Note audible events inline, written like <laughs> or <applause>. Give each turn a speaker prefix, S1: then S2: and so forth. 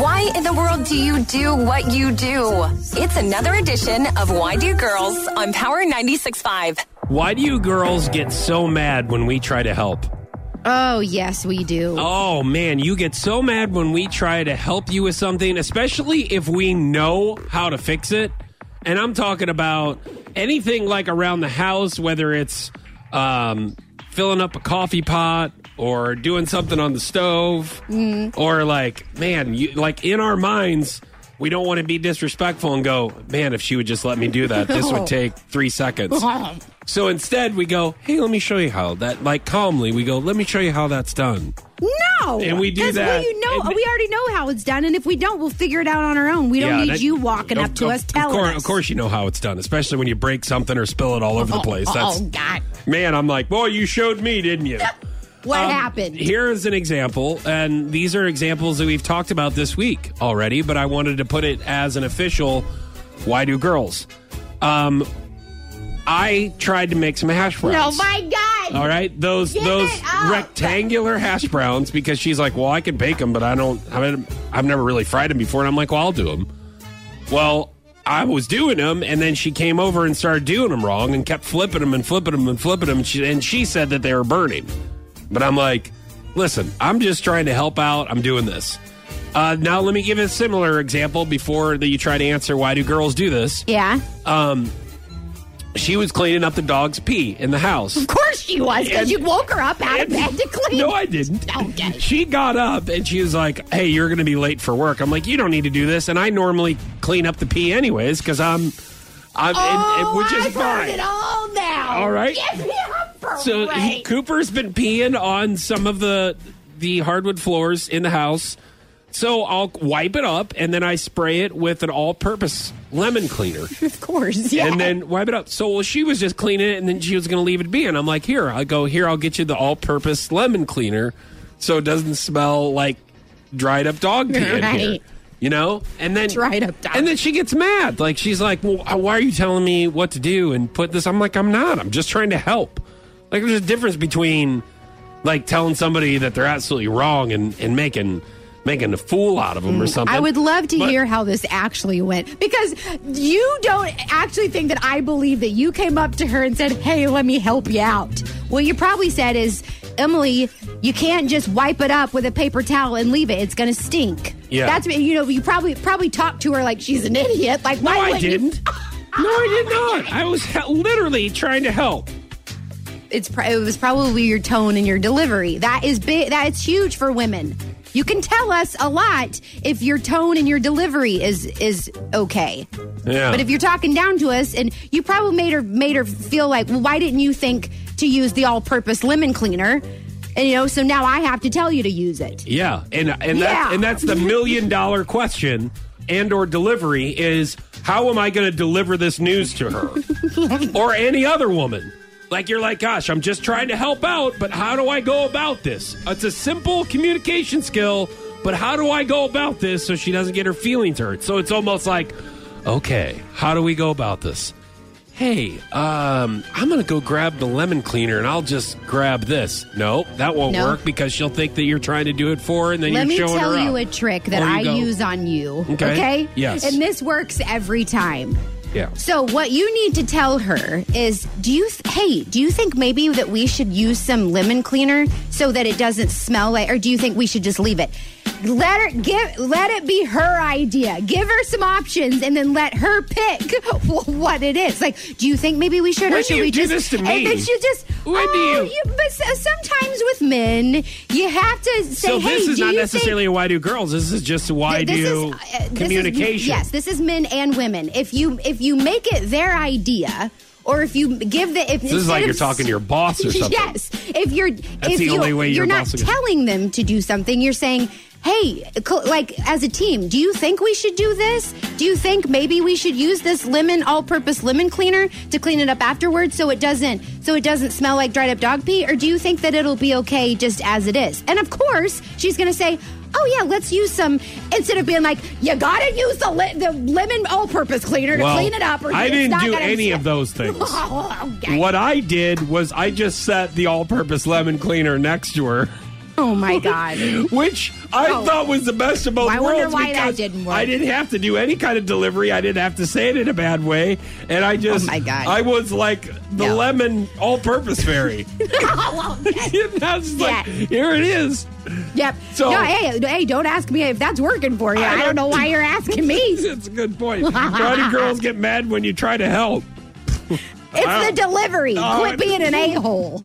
S1: Why in the world do you do what you do? It's another edition of Why Do Girls on Power 96.5.
S2: Why do you girls get so mad when we try to help?
S3: Oh, yes, we do.
S2: Oh man, you get so mad when we try to help you with something, especially if we know how to fix it. And I'm talking about anything like around the house, whether it's um, filling up a coffee pot or doing something on the stove, mm-hmm. or like, man, you, like in our minds, we don't want to be disrespectful and go, man, if she would just let me do that, this would <laughs> take three seconds. <laughs> So instead, we go, hey, let me show you how that, like calmly, we go, let me show you how that's done.
S3: No,
S2: And we do that.
S3: We know
S2: And-
S3: we already know how it's done, and if we don't, we'll figure it out on our own. We don't
S2: Yeah,
S3: need
S2: that-
S3: you walking up to
S2: of-
S3: us telling
S2: of course,
S3: us.
S2: Of course, you know how it's done, especially when you break something or spill it all over the place. That's
S3: oh God,
S2: man. I'm like, boy, you showed me, didn't you? <laughs>
S3: what
S2: Um,
S3: happened?
S2: Here is an example, and these are examples that we've talked about this week already, but I wanted to put it as an official. Why do girls? Um, I tried to make some hash browns.
S3: oh my God!
S2: All right, those
S3: Give
S2: those rectangular hash browns because she's like, well, I can bake them, but I don't. I mean, I've never really fried them before, and I'm like, well, I'll do them. Well, I was doing them, and then she came over and started doing them wrong, and kept flipping them and flipping them and flipping them, and she, and she said that they were burning. But I'm like, listen, I'm just trying to help out. I'm doing this. Uh, now, let me give a similar example before that you try to answer why do girls do this.
S3: Yeah,
S2: She was cleaning up the dog's pee in the house.
S3: of course she was because you woke her up out of bed to clean.
S2: No, I didn't.
S3: Oh, okay.
S2: She got up and she was like, "Hey, you're going to be late for work." I'm like, "You don't need to do this." And I normally clean up the pee anyways because I'm, I'm, and- and-
S3: Oh,
S2: which is
S3: I've
S2: fine.
S3: heard it all now.
S2: All right.
S3: Give me a
S2: So he. Cooper's been peeing on some of the the hardwood floors in the house. So I'll wipe it up and then I spray it with an all-purpose lemon cleaner. <laughs>
S3: of course, yeah.
S2: and then wipe it up. So well, she was just cleaning it, and then she was going to leave it be. And I'm like, here, I go here. I'll get you the all-purpose lemon cleaner, so it doesn't smell like dried up dog pee in here. You know, and then
S3: Dried up dog
S2: and then she gets mad. Like she's like, "Well, uh, why are you telling me what to do and put this?" I'm like, "I'm not. I'm just trying to help." Like, there's a difference between like telling somebody that they're absolutely wrong and and making making a fool out of them or something.
S3: Mm, I would love to
S2: But-
S3: hear how this actually went because you don't actually think that I believe that you came up to her and said, Hey, let me help you out. What you probably said is, Emily, you can't just wipe it up with a paper towel and leave it. It's going to stink.
S2: Yeah.
S3: That's you know, you probably probably talked to her like she's an idiot. Like,
S2: No,
S3: why
S2: I
S3: wouldn't you-
S2: didn't. No, I did not. I was literally trying to help.
S3: It's it was probably your tone and your delivery. That is big. That is huge for women. You can tell us a lot if your tone and your delivery is is okay.
S2: Yeah.
S3: But if you're talking down to us, and you probably made her made her feel like, well, why didn't you think to use the all-purpose lemon cleaner? And you know, so now I have to tell you to use it.
S2: Yeah, and and
S3: Yeah.
S2: that and that's the million dollar question and or delivery is how am I going to deliver this news to her <laughs> or any other woman? Like you're like, gosh, I'm just trying to help out, but how do I go about this? It's a simple communication skill, but how do I go about this so she doesn't get her feelings hurt? So it's almost like, okay, how do we go about this? Hey, um, I'm gonna go grab the lemon cleaner and I'll just grab this. No, that won't
S3: No.
S2: work because she'll think that you're trying to do it for her and then
S3: Let me
S2: you're showing
S3: tell you
S2: up.
S3: a trick that
S2: Or you
S3: I
S2: go-
S3: use on you.
S2: Okay. Yes.
S3: And this works every time.
S2: Yeah.
S3: So what you need to tell her is, do you th- hey, do you think maybe that we should use some lemon cleaner so that it doesn't smell like, or do you think we should just leave it? Let her give, let it be her idea. Give her some options, and then let her pick <laughs> what it is. Like, do you think maybe we should, or should
S2: you
S3: we
S2: do
S3: just?
S2: this to
S3: And
S2: me?
S3: then she just.
S2: When do
S3: oh,
S2: you-
S3: But sometimes with men, you have to say,
S2: So
S3: "Hey,
S2: this is
S3: do
S2: not
S3: you
S2: necessarily
S3: think-
S2: a why do girls. This is just a why
S3: Th-
S2: do
S3: uh, this is-
S2: communication.
S3: yes, this is men and women. If you if you make it their idea, or if you give the if
S2: This is like you're talking to your boss or <laughs> something.
S3: Yes, if you're if
S2: the
S3: you,
S2: only way
S3: you're
S2: your
S3: not telling them to do something, you're saying. Hey, like as a team, do you think we should do this? Do you think maybe we should use this lemon all-purpose lemon cleaner to clean it up afterwards so it doesn't so it doesn't smell like dried up dog pee or do you think that it'll be okay just as it is? And of course, she's going to say, "Oh yeah, let's use some." Instead of being like, "You got to use the li- the lemon all-purpose cleaner to
S2: Well,
S3: clean it up," or
S2: I didn't do any
S3: smell."
S2: of those things. <laughs>
S3: Oh, okay.
S2: What I did was I just set the all-purpose lemon cleaner next to her. <laughs>
S3: Oh my god.
S2: which I
S3: Oh.
S2: thought was the best of both
S3: I wonder
S2: worlds
S3: why that didn't work.
S2: I didn't have to do any kind of delivery. I didn't have to say it in a bad way, and I just,
S3: Oh my God.
S2: I was like the
S3: No.
S2: lemon all-purpose fairy. <laughs> Oh, that's <laughs> like,
S3: Yeah.
S2: here it is.
S3: Yep.
S2: So-
S3: no, hey, hey, don't ask me if that's working for you.
S2: I
S3: I don't,
S2: don't-
S3: know why you're asking me.
S2: It's a good point. Why do girls get mad when you try to help?
S3: It's the delivery.
S2: Oh,
S3: Quit being an a hole.